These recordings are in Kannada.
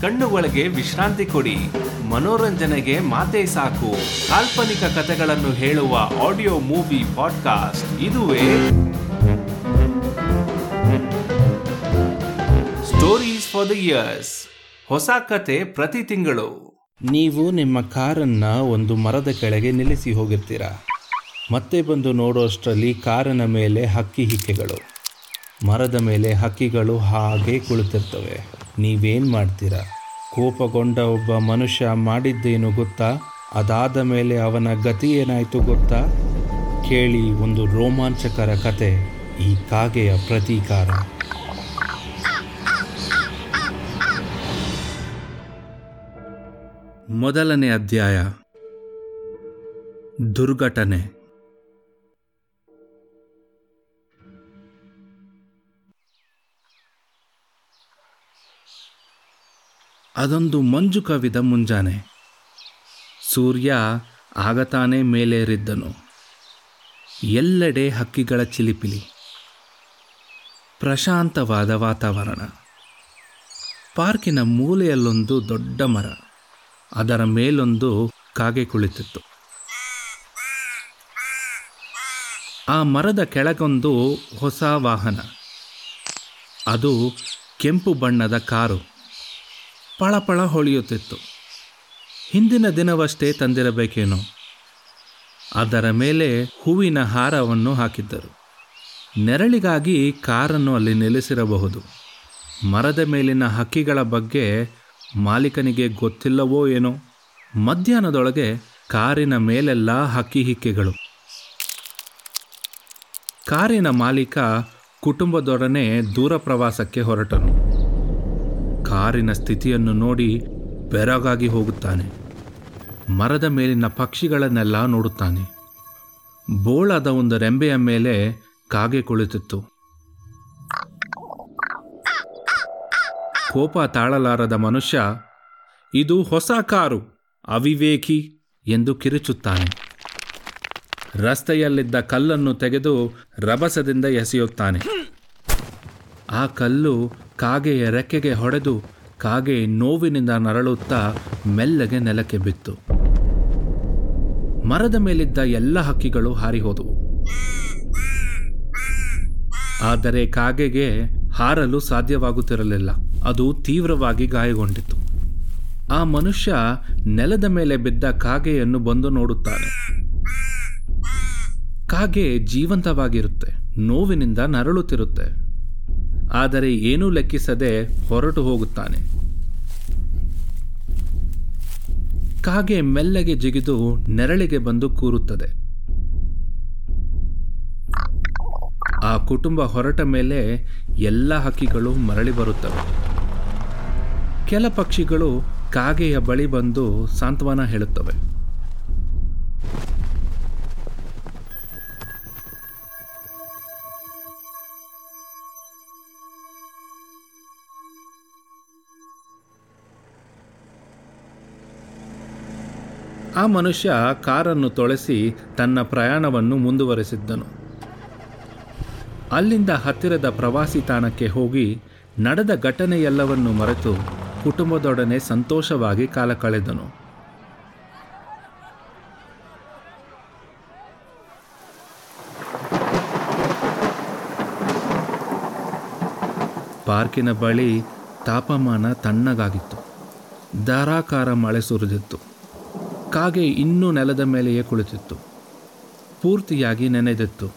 ಕಣ್ಣುಗಳಿಗೆ ವಿಶ್ರಾಂತಿ ಕೊಡಿ. ಮನೋರಂಜನೆಗೆ ಮಾತೇ ಸಾಕು. ಕಾಲ್ಪನಿಕ ಕಥೆಗಳನ್ನು ಹೇಳುವ ಆಡಿಯೋ ಮೂವಿ ಪಾಡ್ಕಾಸ್ಟ್ ಇದುವೇ. ಸ್ಟೋರೀಸ್ ಫಾರ್ ದ ಇಯರ್ಸ್ ಹೊಸ ಕತೆ ಪ್ರತಿ ತಿಂಗಳು. ನೀವು ನಿಮ್ಮ ಕಾರನ್ನ ಒಂದು ಮರದ ಕೆಳಗೆ ನಿಲ್ಲಿಸಿ ಹೋಗಿರ್ತೀರಾ ಮತ್ತೆ ಬಂದು ನೋಡೋಷ್ಟರಲ್ಲಿ ಕಾರಿನ ಮೇಲೆ ಹಕ್ಕಿ ಹಿಕ್ಕೆಗಳು. ಮರದ ಮೇಲೆ ಹಕ್ಕಿಗಳು ಹಾಗೆ ಕುಳಿತಿರ್ತವೆ. ನೀವೇನು ಮಾಡ್ತೀರಾ? ಕೋಪಗೊಂಡ ಒಬ್ಬ ಮನುಷ್ಯ ಮಾಡಿದ್ದೇನು ಗೊತ್ತಾ? ಅದಾದ ಮೇಲೆ ಅವನ ಗತಿ ಏನಾಯಿತು ಗೊತ್ತಾ? ಕೇಳಿ ಒಂದು ರೋಮಾಂಚಕರ ಕತೆ, ಈ ಕಾಗೆಯ ಪ್ರತೀಕಾರ. ಮೊದಲನೇ ಅಧ್ಯಾಯ. ದುರ್ಘಟನೆ. ಅದೊಂದು ಮಂಜು ಕವಿದ ಮುಂಜಾನೆ. ಸೂರ್ಯ ಆಗತಾನೆ ಮೇಲೇರಿದ್ದನು. ಎಲ್ಲೆಡೆ ಹಕ್ಕಿಗಳ ಚಿಲಿಪಿಲಿ. ಪ್ರಶಾಂತವಾದ ವಾತಾವರಣ. ಪಾರ್ಕಿನ ಮೂಲೆಯಲ್ಲೊಂದು ದೊಡ್ಡ ಮರ. ಅದರ ಮೇಲೊಂದು ಕಾಗೆ ಕುಳಿತಿತ್ತು. ಆ ಮರದ ಕೆಳಗೊಂದು ಹೊಸ ವಾಹನ. ಅದು ಕೆಂಪು ಬಣ್ಣದ ಕಾರು. ಪಳಪಳ ಹೊಳೆಯುತ್ತಿತ್ತು. ಹಿಂದಿನ ದಿನವಷ್ಟೇ ತಂದಿರಬೇಕೇನೋ? ಅದರ ಮೇಲೆ ಹೂವಿನ ಹಾರವನ್ನು ಹಾಕಿದ್ದರು. ನೆರಳಿಗಾಗಿ ಕಾರನ್ನು ಅಲ್ಲಿ ನಿಲ್ಲಿಸಿರಬಹುದು. ಮರದ ಮೇಲಿನ ಹಕ್ಕಿಗಳ ಬಗ್ಗೆ ಮಾಲೀಕನಿಗೆ ಗೊತ್ತಿಲ್ಲವೋ ಏನೋ? ಮಧ್ಯಾಹ್ನದೊಳಗೆ ಕಾರಿನ ಮೇಲೆಲ್ಲ ಹಕ್ಕಿ ಹಿಕ್ಕೆಗಳು. ಕಾರಿನ ಮಾಲೀಕ ಕುಟುಂಬದೊಡನೆ ದೂರ ಪ್ರವಾಸಕ್ಕೆ ಹೊರಟನು. ಕಾರಿನ ಸ್ಥಿತಿಯನ್ನು ನೋಡಿ ಬೆರಗಾಗಿ ಹೋಗುತ್ತಾನೆ. ಮರದ ಮೇಲಿನ ಪಕ್ಷಿಗಳನ್ನೆಲ್ಲ ನೋಡುತ್ತಾನೆ. ಬೋಳಾದ ಒಂದು ರೆಂಬೆಯ ಮೇಲೆ ಕಾಗೆ ಕುಳಿತಿತ್ತು. ಕೋಪ ತಾಳಲಾರದ ಮನುಷ್ಯ, ಇದು ಹೊಸ ಕಾರು, ಅವಿವೇಕಿ ಎಂದು ಕಿರುಚುತ್ತಾನೆ. ರಸ್ತೆಯಲ್ಲಿದ್ದ ಕಲ್ಲನ್ನು ತೆಗೆದು ರಭಸದಿಂದ ಎಸೆಯುತ್ತಾನೆ. ಆ ಕಲ್ಲು ಕಾಗೆಯ ರೆಕ್ಕೆಗೆ ಹೊಡೆದು ಕಾಗೆ ನೋವಿನಿಂದ ನರಳುತ್ತಾ ಮೆಲ್ಲಗೆ ನೆಲಕ್ಕೆ ಬಿತ್ತು. ಮರದ ಮೇಲಿದ್ದ ಎಲ್ಲ ಹಕ್ಕಿಗಳು ಹಾರಿಹೋದವು. ಆದರೆ ಕಾಗೆಗೆ ಹಾರಲು ಸಾಧ್ಯವಾಗುತ್ತಿರಲಿಲ್ಲ. ಅದು ತೀವ್ರವಾಗಿ ಗಾಯಗೊಂಡಿತು ಆ ಮನುಷ್ಯ ನೆಲದ ಮೇಲೆ ಬಿದ್ದ ಕಾಗೆಯನ್ನು ಬಂದು ನೋಡುತ್ತಾನೆ. ಕಾಗೆ ಜೀವಂತವಾಗಿರುತ್ತೆ, ನೋವಿನಿಂದ ನರಳುತ್ತಿರುತ್ತೆ. ಆದರೆ ಏನೂ ಲೆಕ್ಕಿಸದೆ ಹೊರಟು ಹೋಗುತ್ತಾನೆ. ಕಾಗೆ ಮೆಲ್ಲಗೆ ಜಿಗಿದು ನೆರಳಿಗೆ ಬಂದು ಕೂರುತ್ತದೆ. ಆ ಕುಟುಂಬ ಹೊರಟ ಮೇಲೆ ಎಲ್ಲ ಹಕ್ಕಿಗಳು ಮರಳಿ ಬರುತ್ತವೆ. ಕೆಲ ಪಕ್ಷಿಗಳು ಕಾಗೆಯ ಬಳಿ ಬಂದು ಸಾಂತ್ವನ ಹೇಳುತ್ತವೆ. ಆ ಮನುಷ್ಯ ಕಾರನ್ನು ತೊಳೆಸಿ ತನ್ನ ಪ್ರಯಾಣವನ್ನು ಮುಂದುವರೆಸಿದ್ದನು. ಅಲ್ಲಿಂದ ಹತ್ತಿರದ ಪ್ರವಾಸಿ ತಾಣಕ್ಕೆ ಹೋಗಿ ನಡೆದ ಘಟನೆಯೆಲ್ಲವನ್ನು ಮರೆತು ಕುಟುಂಬದೊಡನೆ ಸಂತೋಷವಾಗಿ ಕಾಲ ಕಳೆದನು. ಪಾರ್ಕಿನ ಬಳಿ ತಾಪಮಾನ ತಣ್ಣಗಾಗಿತ್ತು. ಧಾರಾಕಾರ ಮಳೆ ಸುರಿದಿತ್ತು. ಕಾಗೆ ಇನ್ನೂ ನೆಲದ ಮೇಲೆಯೇ ಕುಳಿತಿತ್ತು. ಪೂರ್ತಿಯಾಗಿ ನೆನೆದಿತ್ತು.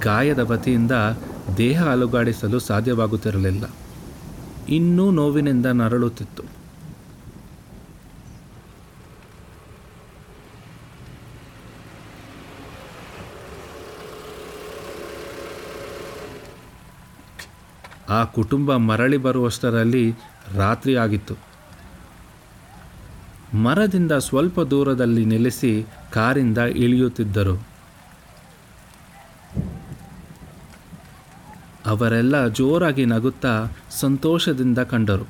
ಗಾಯದ ಬತಿಯಿಂದ ದೇಹ ಅಲುಗಾಡಿಸಲು ಸಾಧ್ಯವಾಗುತ್ತಿರಲಿಲ್ಲ. ಇನ್ನೂ ನೋವಿನಿಂದ ನರಳುತ್ತಿತ್ತು. ಆ ಕುಟುಂಬ ಮರಳಿ ಬರುವಷ್ಟರಲ್ಲಿ ರಾತ್ರಿ ಆಗಿತ್ತು. ಮರದಿಂದ ಸ್ವಲ್ಪ ದೂರದಲ್ಲಿ ನಿಲ್ಲಿಸಿ ಕಾರಿಂದ ಇಳಿಯುತ್ತಿದ್ದರು. ಅವರೆಲ್ಲ ಜೋರಾಗಿ ನಗುತ್ತಾ ಸಂತೋಷದಿಂದ ಕಂಡರು.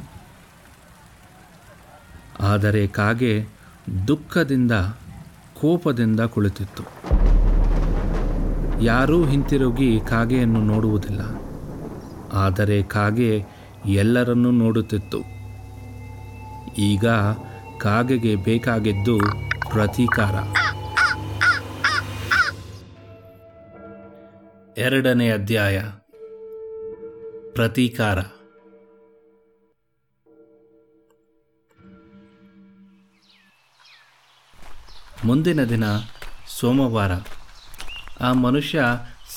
ಆದರೆ ಕಾಗೆ ದುಃಖದಿಂದ, ಕೋಪದಿಂದ ಕುಳಿತಿತ್ತು. ಯಾರೂ ಹಿಂತಿರುಗಿ ಕಾಗೆಯನ್ನು ನೋಡುವುದಿಲ್ಲ. ಆದರೆ ಕಾಗೆ ಎಲ್ಲರನ್ನೂ ನೋಡುತ್ತಿತ್ತು. ಈಗ ಕಾಗೆಗೆ ಬೇಕಾಗಿದ್ದು ಪ್ರತೀಕಾರ. ಎರಡನೇ ಅಧ್ಯಾಯ. ಪ್ರತೀಕಾರ. ಮುಂದಿನ ದಿನ ಸೋಮವಾರ. ಆ ಮನುಷ್ಯ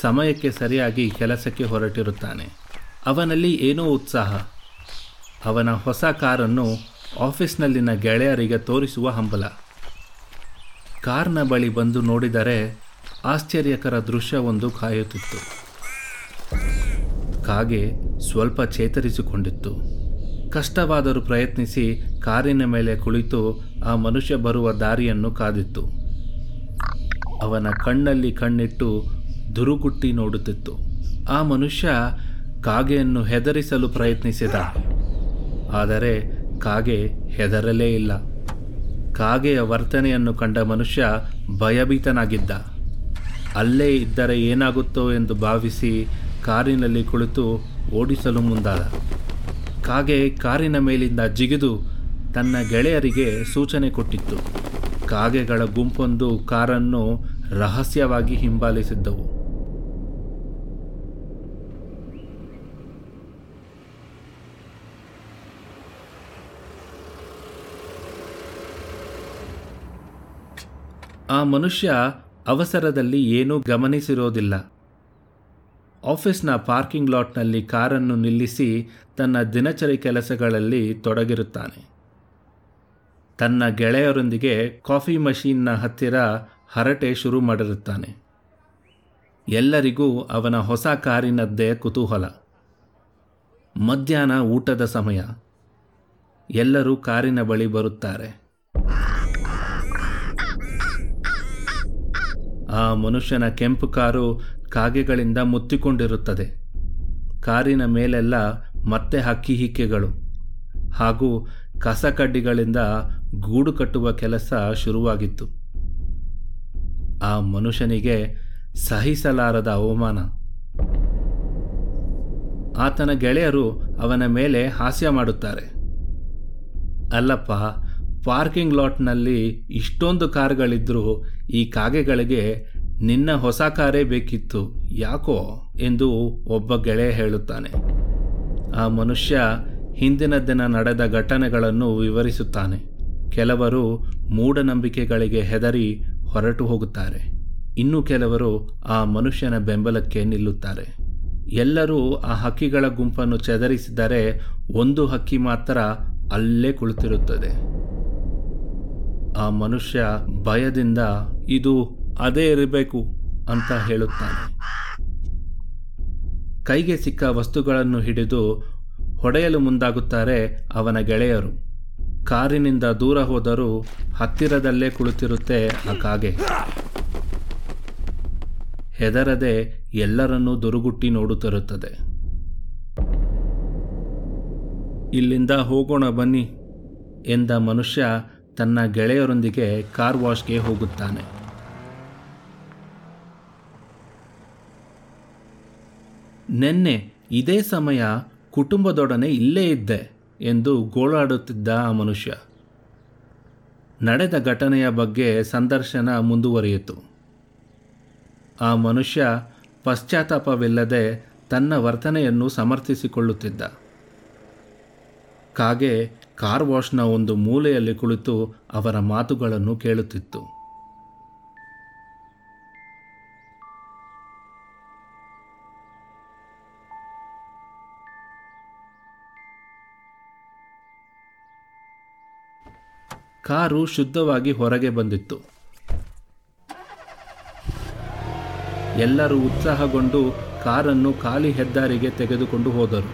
ಸಮಯಕ್ಕೆ ಸರಿಯಾಗಿ ಕೆಲಸಕ್ಕೆ ಹೊರಟಿರುತ್ತಾನೆ. ಅವನಲ್ಲಿ ಏನೋ ಉತ್ಸಾಹ. ಅವನ ಹೊಸ ಕಾರನ್ನು ಆಫೀಸ್ನಲ್ಲಿನ ಗೆಳೆಯರಿಗೆ ತೋರಿಸುವ ಹಂಬಲ. ಕಾರ್ನ ಬಳಿ ಬಂದು ನೋಡಿದರೆ ಆಶ್ಚರ್ಯಕರ ದೃಶ್ಯವೊಂದು ಕಾಯುತ್ತಿತ್ತು. ಕಾಗೆ ಸ್ವಲ್ಪ ಚೇತರಿಸಿಕೊಂಡಿತ್ತು. ಕಷ್ಟವಾದರೂ ಪ್ರಯತ್ನಿಸಿ ಕಾರಿನ ಮೇಲೆ ಕುಳಿತು ಆ ಮನುಷ್ಯ ಬರುವ ದಾರಿಯನ್ನು ಕಾದಿತ್ತು. ಅವನ ಕಣ್ಣಲ್ಲಿ ಕಣ್ಣಿಟ್ಟು ದುರುಗುಟ್ಟಿ ನೋಡುತ್ತಿತ್ತು. ಆ ಮನುಷ್ಯ ಕಾಗೆಯನ್ನು ಹೆದರಿಸಲು ಪ್ರಯತ್ನಿಸಿದ. ಆದರೆ ಕಾಗೆ ಹೆದರಲೇ ಇಲ್ಲ. ಕಾಗೆಯ ವರ್ತನೆಯನ್ನು ಕಂಡ ಮನುಷ್ಯ ಭಯಭೀತನಾಗಿದ್ದ. ಅಲ್ಲೇ ಇದ್ದರೆ ಏನಾಗುತ್ತೋ ಎಂದು ಭಾವಿಸಿ ಕಾರಿನಲ್ಲಿ ಕುಳಿತು ಓಡಿಸಲು ಮುಂದಾದ. ಕಾಗೆ ಕಾರಿನ ಮೇಲಿಂದ ಜಿಗಿದು ತನ್ನ ಗೆಳೆಯರಿಗೆ ಸೂಚನೆ ಕೊಟ್ಟಿತ್ತು. ಕಾಗೆಗಳ ಗುಂಪೊಂದು ಕಾರನ್ನು ರಹಸ್ಯವಾಗಿ ಹಿಂಬಾಲಿಸಿದ್ದವು. ಆ ಮನುಷ್ಯ ಅವಸರದಲ್ಲಿ ಏನೂ ಗಮನಿಸಿರೋದಿಲ್ಲ. ಆಫೀಸ್ನ ಪಾರ್ಕಿಂಗ್ ಲಾಟ್ನಲ್ಲಿ ಕಾರನ್ನು ನಿಲ್ಲಿಸಿ ತನ್ನ ದಿನಚರಿ ಕೆಲಸಗಳಲ್ಲಿ ತೊಡಗಿರುತ್ತಾನೆ. ತನ್ನ ಗೆಳೆಯರೊಂದಿಗೆ ಕಾಫಿ ಮಷೀನ್ನ ಹತ್ತಿರ ಹರಟೆ ಶುರು ಮಾಡಿರುತ್ತಾನೆ. ಎಲ್ಲರಿಗೂ ಅವನ ಹೊಸ ಕಾರಿನದ್ದೇ ಕುತೂಹಲ. ಮಧ್ಯಾಹ್ನ ಊಟದ ಸಮಯ. ಎಲ್ಲರೂ ಕಾರಿನ ಬಳಿ ಬರುತ್ತಾರೆ. ಆ ಮನುಷ್ಯನ ಕೆಂಪು ಕಾರು ಕಾಗೆಗಳಿಂದ ಮುತ್ತಿಕೊಂಡಿರುತ್ತದೆ. ಕಾರಿನ ಮೇಲೆಲ್ಲ ಮತ್ತೆ ಹಕ್ಕಿ ಹಿಕ್ಕೆಗಳು. ಹಾಗೂ ಕಸಕಡ್ಡಿಗಳಿಂದ ಗೂಡು ಕಟ್ಟುವ ಕೆಲಸ ಶುರುವಾಗಿತ್ತು. ಆ ಮನುಷ್ಯನಿಗೆ ಸಹಿಸಲಾರದ ಅವಮಾನ. ಆತನ ಗೆಳೆಯರು ಅವನ ಮೇಲೆ ಹಾಸ್ಯ ಮಾಡುತ್ತಾರೆ. ಅಲ್ಲಪ್ಪ, ಪಾರ್ಕಿಂಗ್ ಲಾಟ್ನಲ್ಲಿ ಇಷ್ಟೊಂದು ಕಾರ್ಗಳಿದ್ರೂ ಈ ಕಾಗೆಗಳಿಗೆ ನಿನ್ನ ಹೊಸ ಕಾರೇ ಬೇಕಿತ್ತು ಯಾಕೋ ಎಂದು ಒಬ್ಬ ಗೆಳೆಯ ಹೇಳುತ್ತಾನೆ. ಆ ಮನುಷ್ಯ ಹಿಂದಿನ ದಿನ ನಡೆದ ಘಟನೆಗಳನ್ನು ವಿವರಿಸುತ್ತಾನೆ. ಕೆಲವರು ಮೂಢನಂಬಿಕೆಗಳಿಗೆ ಹೆದರಿ ಹೊರಟು ಹೋಗುತ್ತಾರೆ. ಇನ್ನು ಕೆಲವರು ಆ ಮನುಷ್ಯನ ಬೆಂಬಲಕ್ಕೆ ನಿಲ್ಲುತ್ತಾರೆ. ಎಲ್ಲರೂ ಆ ಹಕ್ಕಿಗಳ ಗುಂಪನ್ನು ಚದರಿಸಿದರೆ ಒಂದು ಹಕ್ಕಿ ಮಾತ್ರ ಅಲ್ಲೇ ಕುಳಿತಿರುತ್ತದೆ. ಆ ಮನುಷ್ಯ ಭಯದಿಂದ ಇದು ಅದೇ ಇರಬೇಕು ಅಂತ ಹೇಳುತ್ತಾನೆ. ಕೈಗೆ ಸಿಕ್ಕ ವಸ್ತುಗಳನ್ನು ಹಿಡಿದು ಹೊಡೆಯಲು ಮುಂದಾಗುತ್ತಾರೆ ಅವನ ಗೆಳೆಯರು. ಕಾರಿನಿಂದ ದೂರ ಹೋದರೂ ಹತ್ತಿರದಲ್ಲೇ ಕುಳಿತಿರುತ್ತೆ ಆ ಕಾಗೆ. ಹೆದರದೆ ಎಲ್ಲರನ್ನೂ ದುರುಗುಟ್ಟಿ ನೋಡುತ್ತಿರುತ್ತದೆ ಇಲ್ಲಿಂದ ಹೋಗೋಣ ಬನ್ನಿ ಎಂದ ಮನುಷ್ಯ ತನ್ನ ಗೆಳೆಯರೊಂದಿಗೆ ಕಾರ್ ವಾಶ್ಗೆ ಹೋಗುತ್ತಾನೆ. ನಿನ್ನೆ ಇದೇ ಸಮಯ ಕುಟುಂಬದೊಡನೆ ಇಲ್ಲೇ ಇದ್ದೆ ಎಂದು ಗೋಳಾಡುತ್ತಿದ್ದ ಆ ಮನುಷ್ಯ. ನಡೆದ ಘಟನೆಯ ಬಗ್ಗೆ ಸಂದರ್ಶನ ಮುಂದುವರಿಯಿತು. ಆ ಮನುಷ್ಯ ಪಶ್ಚಾತ್ತಾಪವಿಲ್ಲದೆ ತನ್ನ ವರ್ತನೆಯನ್ನು ಸಮರ್ಥಿಸಿಕೊಳ್ಳುತ್ತಿದ್ದ. ಕಾಗೆ ಕಾರ್ ವಾಶ್ನ ಒಂದು ಮೂಲೆಯಲ್ಲಿ ಕುಳಿತು ಅವರ ಮಾತುಗಳನ್ನು ಕೇಳುತ್ತಿತ್ತು. ಕಾರು ಶುದ್ಧವಾಗಿ ಹೊರಗೆ ಬಂದಿತ್ತು. ಎಲ್ಲರೂ ಉತ್ಸಾಹಗೊಂಡು ಕಾರನ್ನು ಖಾಲಿ ಹೆದ್ದಾರಿಗೆ ತೆಗೆದುಕೊಂಡು ಹೋದರು.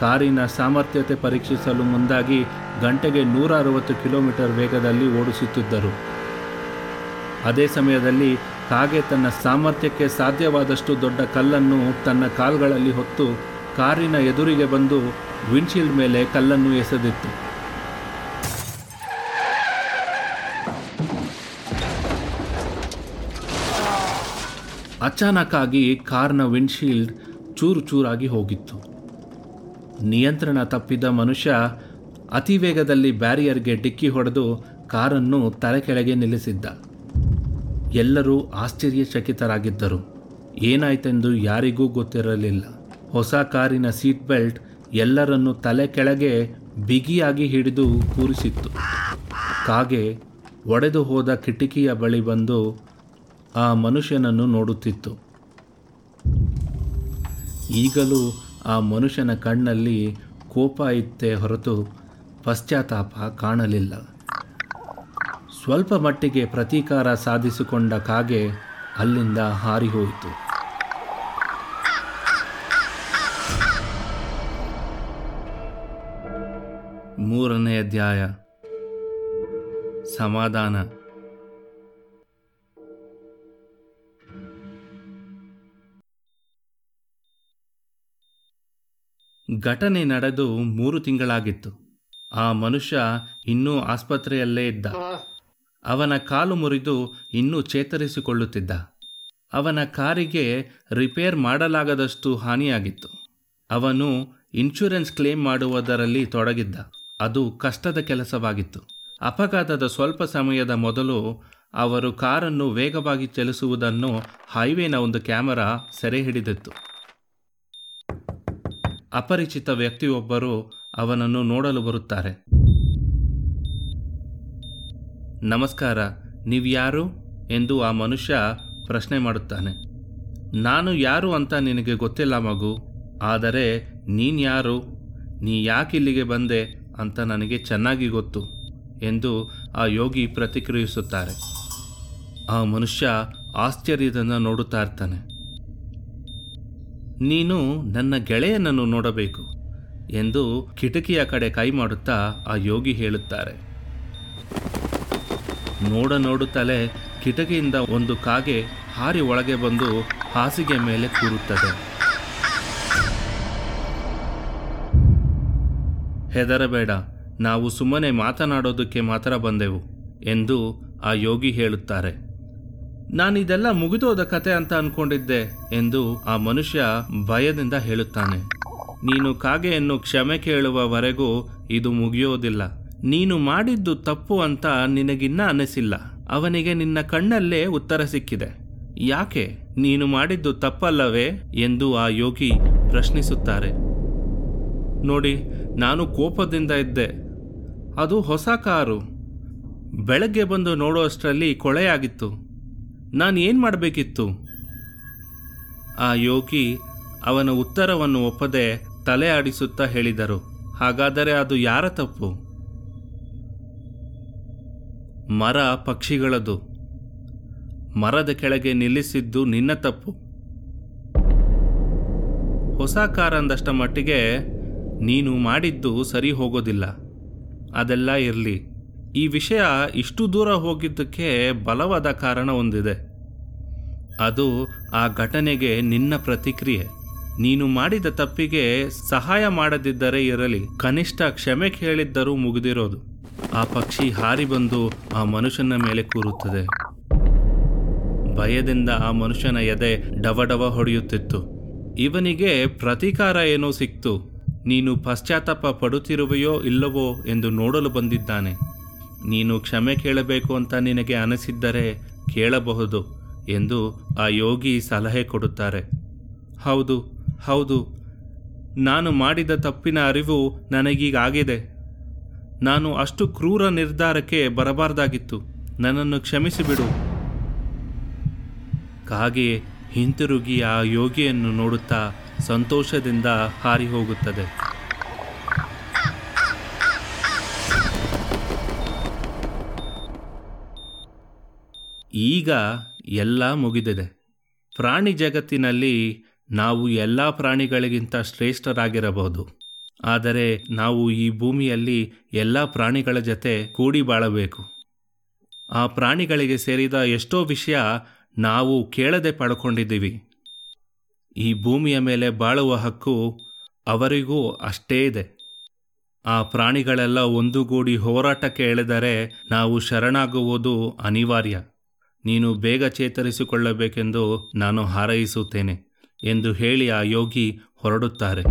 ಕಾರಿನ ಸಾಮರ್ಥ್ಯತೆ ಪರೀಕ್ಷಿಸಲು ಮುಂದಾಗಿ ಗಂಟೆಗೆ ನೂರ ಅರವತ್ತು ಕಿಲೋಮೀಟರ್ ವೇಗದಲ್ಲಿ ಓಡಿಸುತ್ತಿದ್ದರು. ಅದೇ ಸಮಯದಲ್ಲಿ ಕಾಗೆ ತನ್ನ ಸಾಮರ್ಥ್ಯಕ್ಕೆ ಸಾಧ್ಯವಾದಷ್ಟು ದೊಡ್ಡ ಕಲ್ಲನ್ನು ತನ್ನ ಕಾಲ್ಗಳಲ್ಲಿ ಹೊತ್ತು ಕಾರಿನ ಎದುರಿಗೆ ಬಂದು ವಿಂಡ್ಶೀಲ್ಡ್ ಮೇಲೆ ಕಲ್ಲನ್ನು ಎಸೆದಿತ್ತು. ಅಚಾನಕ್ಕಾಗಿ ಕಾರ್ನ ವಿಂಡ್ಶೀಲ್ಡ್ ಚೂರು ಚೂರಾಗಿ ಹೋಗಿತ್ತು. ನಿಯಂತ್ರಣ ತಪ್ಪಿದ ಮನುಷ್ಯ ಅತಿ ವೇಗದಲ್ಲಿ ಬ್ಯಾರಿಯರ್ಗೆ ಡಿಕ್ಕಿ ಹೊಡೆದು ಕಾರನ್ನು ತಲೆ ಕೆಳಗೆ ನಿಲ್ಲಿಸಿದ್ದ. ಎಲ್ಲರೂ ಆಶ್ಚರ್ಯಚಕಿತರಾಗಿದ್ದರು. ಏನಾಯ್ತೆಂದು ಯಾರಿಗೂ ಗೊತ್ತಿರಲಿಲ್ಲ. ಹೊಸ ಕಾರಿನ ಸೀಟ್ ಬೆಲ್ಟ್ ಎಲ್ಲರನ್ನು ತಲೆ ಕೆಳಗೆ ಬಿಗಿಯಾಗಿ ಹಿಡಿದು ಕೂರಿಸಿತ್ತು. ಕಾಗೆ ಒಡೆದು ಹೋದ ಕಿಟಕಿಯ ಬಳಿ ಬಂದು ಆ ಮನುಷ್ಯನನ್ನು ನೋಡುತ್ತಿತ್ತು. ಈಗಲೂ ಆ ಮನುಷ್ಯನ ಕಣ್ಣಲ್ಲಿ ಕೋಪ ಇತ್ತೇ ಹೊರತು ಪಶ್ಚಾತ್ತಾಪ ಕಾಣಲಿಲ್ಲ. ಸ್ವಲ್ಪ ಮಟ್ಟಿಗೆ ಪ್ರತೀಕಾರ ಸಾಧಿಸಿಕೊಂಡ ಕಾಗೆ ಅಲ್ಲಿಂದ ಹಾರಿಹೋಯಿತು. ಮೂರನೇ ಅಧ್ಯಾಯ. ಸಮಾಧಾನ. ಘಟನೆ ನಡೆದು ಮೂರು ತಿಂಗಳಾಗಿತ್ತು. ಆ ಮನುಷ್ಯ ಇನ್ನೂ ಆಸ್ಪತ್ರೆಯಲ್ಲೇ ಇದ್ದ. ಅವನ ಕಾಲು ಮುರಿದು ಇನ್ನೂ ಚೇತರಿಸಿಕೊಳ್ಳುತ್ತಿದ್ದ. ಅವನ ಕಾರಿಗೆ ರಿಪೇರ್ ಮಾಡಲಾಗದಷ್ಟು ಹಾನಿಯಾಗಿತ್ತು. ಅವನು ಇನ್ಶೂರೆನ್ಸ್ ಕ್ಲೇಮ್ ಮಾಡುವುದರಲ್ಲಿ ತೊಡಗಿದ್ದ. ಅದು ಕಷ್ಟದ ಕೆಲಸವಾಗಿತ್ತು. ಅಪಘಾತದ ಸ್ವಲ್ಪ ಸಮಯದ ಮೊದಲು ಅವರು ಕಾರನ್ನು ವೇಗವಾಗಿ ಚಲಿಸುವುದನ್ನು ಹೈವೇನ ಒಂದು ಕ್ಯಾಮರಾ ಸೆರೆ ಹಿಡಿದಿತ್ತು ಅಪರಿಚಿತ ವ್ಯಕ್ತಿಯೊಬ್ಬರು ಅವನನ್ನು ನೋಡಲು ಬರುತ್ತಾರೆ. ನಮಸ್ಕಾರ, ನೀವ್ಯಾರು? ಎಂದು ಆ ಮನುಷ್ಯ ಪ್ರಶ್ನೆ ಮಾಡುತ್ತಾನೆ. ನಾನು ಯಾರು ಅಂತ ನಿನಗೆ ಗೊತ್ತಿಲ್ಲ ಮಗು, ಆದರೆ ನೀನು ಯಾರು? ನೀ ಯಾಕೆ ಇಲ್ಲಿಗೆ ಬಂದೆ ಅಂತ ನನಗೆ ಚೆನ್ನಾಗಿ ಗೊತ್ತು, ಎಂದು ಆ ಯೋಗಿ ಪ್ರತಿಕ್ರಿಯಿಸುತ್ತಾರೆ. ಆ ಮನುಷ್ಯ ಆಶ್ಚರ್ಯದಿಂದ ನೋಡುತ್ತಾ ಇರ್ತಾನೆ. ನೀನು ನನ್ನ ಗೆಳೆಯನನ್ನು ನೋಡಬೇಕು ಎಂದು ಕಿಟಕಿಯ ಕಡೆ ಕೈ ಮಾಡುತ್ತಾ ಆ ಯೋಗಿ ಹೇಳುತ್ತಾರೆ. ನೋಡ ನೋಡುತ್ತಲೇ ಕಿಟಕಿಯಿಂದ ಒಂದು ಕಾಗೆ ಹಾರಿ ಒಳಗೆ ಬಂದು ಹಾಸಿಗೆ ಮೇಲೆ ಕೂರುತ್ತದೆ. ಹೆದರಬೇಡ, ನಾವು ಸುಮ್ಮನೆ ಮಾತನಾಡೋದಕ್ಕೆ ಮಾತ್ರ ಬಂದೆವು ಎಂದು ಆ ಯೋಗಿ ಹೇಳುತ್ತಾರೆ. ನಾನಿದೆಲ್ಲ ಮುಗಿದೋದ ಕತೆ ಅಂತ ಅನ್ಕೊಂಡಿದ್ದೆ ಎಂದು ಆ ಮನುಷ್ಯ ಭಯದಿಂದ ಹೇಳುತ್ತಾನೆ. ನೀನು ಕಾಗೆಯನ್ನು ಕ್ಷಮೆ ಕೇಳುವವರೆಗೂ ಇದು ಮುಗಿಯೋದಿಲ್ಲ. ನೀನು ಮಾಡಿದ್ದು ತಪ್ಪು ಅಂತ ನಿನಗಿನ್ನ ಅನಿಸಿಲ್ಲ. ಅವನಿಗೆ ನಿನ್ನ ಕಣ್ಣಲ್ಲೇ ಉತ್ತರ ಸಿಕ್ಕಿದೆ. ಯಾಕೆ? ನೀನು ಮಾಡಿದ್ದು ತಪ್ಪಲ್ಲವೇ ಎಂದು ಆ ಯೋಗಿ ಪ್ರಶ್ನಿಸುತ್ತಾರೆ. ನೋಡಿ, ನಾನು ಕೋಪದಿಂದ ಇದ್ದೆ. ಅದು ಹೊಸ ಕಾರು. ಬೆಳಗ್ಗೆ ಬಂದು ನೋಡುವಷ್ಟರಲ್ಲಿ ಕೊಳೆಯಾಗಿತ್ತು. ನಾನು ಏನು ಮಾಡಬೇಕಿತ್ತು? ಆ ಯೋಗಿ ಅವನ ಉತ್ತರವನ್ನು ಒಪ್ಪದೆ ತಲೆ ಆಡಿಸುತ್ತಾ ಹೇಳಿದರು. ಹಾಗಾದರೆ ಅದು ಯಾರ ತಪ್ಪು? ಮರ ಪಕ್ಷಿಗಳದು. ಮರದ ಕೆಳಗೆ ನಿಲ್ಲಿಸಿದ್ದು ನಿನ್ನ ತಪ್ಪು. ಹೊಸ ಕಾರ ಮಟ್ಟಿಗೆ ನೀನು ಮಾಡಿದ್ದು ಸರಿ ಹೋಗೋದಿಲ್ಲ. ಅದೆಲ್ಲ ಇರಲಿ. ಈ ವಿಷಯ ಇಷ್ಟು ದೂರ ಹೋಗಿದ್ದಕ್ಕೆ ಬಲವಾದ ಕಾರಣ ಒಂದಿದೆ. ಅದು ಆ ಘಟನೆಗೆ ನಿನ್ನ ಪ್ರತಿಕ್ರಿಯೆ. ನೀನು ಮಾಡಿದ ತಪ್ಪಿಗೆ ಸಹಾಯ ಮಾಡದಿದ್ದರೆ ಇರಲಿ, ಕನಿಷ್ಠ ಕ್ಷಮೆ ಕೇಳಿದ್ದರೂ ಮುಗಿದಿರೋದು. ಆ ಪಕ್ಷಿ ಹಾರಿ ಬಂದು ಆ ಮನುಷ್ಯನ ಮೇಲೆ ಕೂರುತ್ತದೆ. ಭಯದಿಂದ ಆ ಮನುಷ್ಯನ ಎದೆ ಡವಡವ ಹೊಡೆಯುತ್ತಿತ್ತು. ಇವನಿಗೆ ಪ್ರತೀಕಾರ ಏನೋ ಸಿಕ್ತು. ನೀನು ಪಶ್ಚಾತ್ತಾಪ ಪಡುತ್ತಿರುವೆಯೋ ಇಲ್ಲವೋ ಎಂದು ನೋಡಲು ಬಂದಿದ್ದಾನೆ. ನೀನು ಕ್ಷಮೆ ಕೇಳಬೇಕು ಅಂತ ನಿನಗೆ ಅನಿಸಿದ್ದರೆ ಕೇಳಬಹುದು ಎಂದು ಆ ಯೋಗಿ ಸಲಹೆ ಕೊಡುತ್ತಾರೆ. ಹೌದು ಹೌದು. ನಾನು ಮಾಡಿದ ತಪ್ಪಿನ ಅರಿವು ನನಗೀಗಾಗಿದೆ. ನಾನು ಅಷ್ಟು ಕ್ರೂರ ನಿರ್ಧಾರಕ್ಕೆ ಬರಬಾರ್ದಾಗಿತ್ತು. ನನ್ನನ್ನು ಕ್ಷಮಿಸಿಬಿಡು. ಕಾಗೆ ಹಿಂತಿರುಗಿ ಆ ಯೋಗಿಯನ್ನು ನೋಡುತ್ತಾ ಸಂತೋಷದಿಂದ ಹಾರಿ ಹೋಗುತ್ತದೆ. ಈಗ ಎಲ್ಲ ಮುಗಿದಿದೆ. ಪ್ರಾಣಿ ಜಗತ್ತಿನಲ್ಲಿ ನಾವು ಎಲ್ಲ ಪ್ರಾಣಿಗಳಿಗಿಂತ ಶ್ರೇಷ್ಠರಾಗಿರಬಹುದು. ಆದರೆ ನಾವು ಈ ಭೂಮಿಯಲ್ಲಿ ಎಲ್ಲ ಪ್ರಾಣಿಗಳ ಜೊತೆ ಕೂಡಿ ಬಾಳಬೇಕು. ಆ ಪ್ರಾಣಿಗಳಿಗೆ ಸೇರಿದ ಎಷ್ಟೋ ವಿಷಯ ನಾವು ಕೇಳದೆ ಪಡ್ಕೊಂಡಿದ್ದೀವಿ. ಈ ಭೂಮಿಯ ಮೇಲೆ ಬಾಳುವ ಹಕ್ಕು ಅವರಿಗೂ ಅಷ್ಟೇ ಇದೆ. ಆ ಪ್ರಾಣಿಗಳೆಲ್ಲ ಒಂದುಗೂಡಿ ಹೋರಾಟಕ್ಕೆ ಎಳೆದರೆ ನಾವು ಶರಣಾಗುವುದು ಅನಿವಾರ್ಯ. ನೀನು ಬೇಗ ಚೇತರಿಸಿಕೊಳ್ಳಬೇಕೆಂದು ನಾನು ಹಾರೈಸುತ್ತೇನೆ ಎಂದು ಹೇಳಿ ಆ ಯೋಗಿ ಹೊರಡುತ್ತಾರೆ.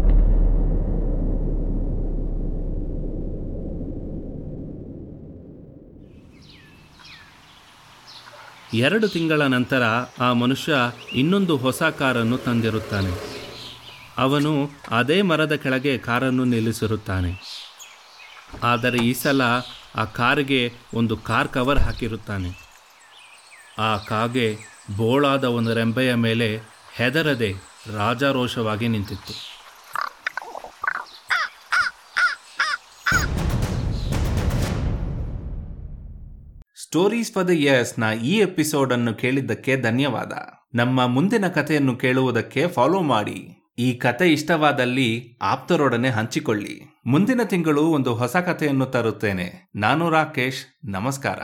ಎರಡು ತಿಂಗಳ ನಂತರ ಆ ಮನುಷ್ಯ ಇನ್ನೊಂದು ಹೊಸ ಕಾರನ್ನು ತಂದಿರುತ್ತಾನೆ. ಅವನು ಅದೇ ಮರದ ಕೆಳಗೆ ಕಾರನ್ನು ನಿಲ್ಲಿಸಿರುತ್ತಾನೆ. ಆದರೆ ಈ ಸಲ ಆ ಕಾರಿಗೆ ಒಂದು ಕಾರ್ ಕವರ್ ಹಾಕಿರುತ್ತಾನೆ. ಆ ಕಾಗೆ ಬೋಳಾದ ಒಂದು ರೆಂಬೆಯ ಮೇಲೆ ಹೆದರದೆ ರಾಜಾರೋಷವಾಗಿ ನಿಂತಿತ್ತು. ಸ್ಟೋರೀಸ್ ಫಾರ್ ದ ಇಯರ್ಸ್ನ ಈ ಎಪಿಸೋಡ್ ಅನ್ನು ಕೇಳಿದ್ದಕ್ಕೆ ಧನ್ಯವಾದ. ನಮ್ಮ ಮುಂದಿನ ಕಥೆಯನ್ನು ಕೇಳುವುದಕ್ಕೆ ಫಾಲೋ ಮಾಡಿ. ಈ ಕತೆ ಇಷ್ಟವಾದಲ್ಲಿ ಆಪ್ತರೊಡನೆ ಹಂಚಿಕೊಳ್ಳಿ. ಮುಂದಿನ ತಿಂಗಳು ಒಂದು ಹೊಸ ಕಥೆಯನ್ನು ತರುತ್ತೇನೆ. ನಾನು ರಾಕೇಶ್, ನಮಸ್ಕಾರ.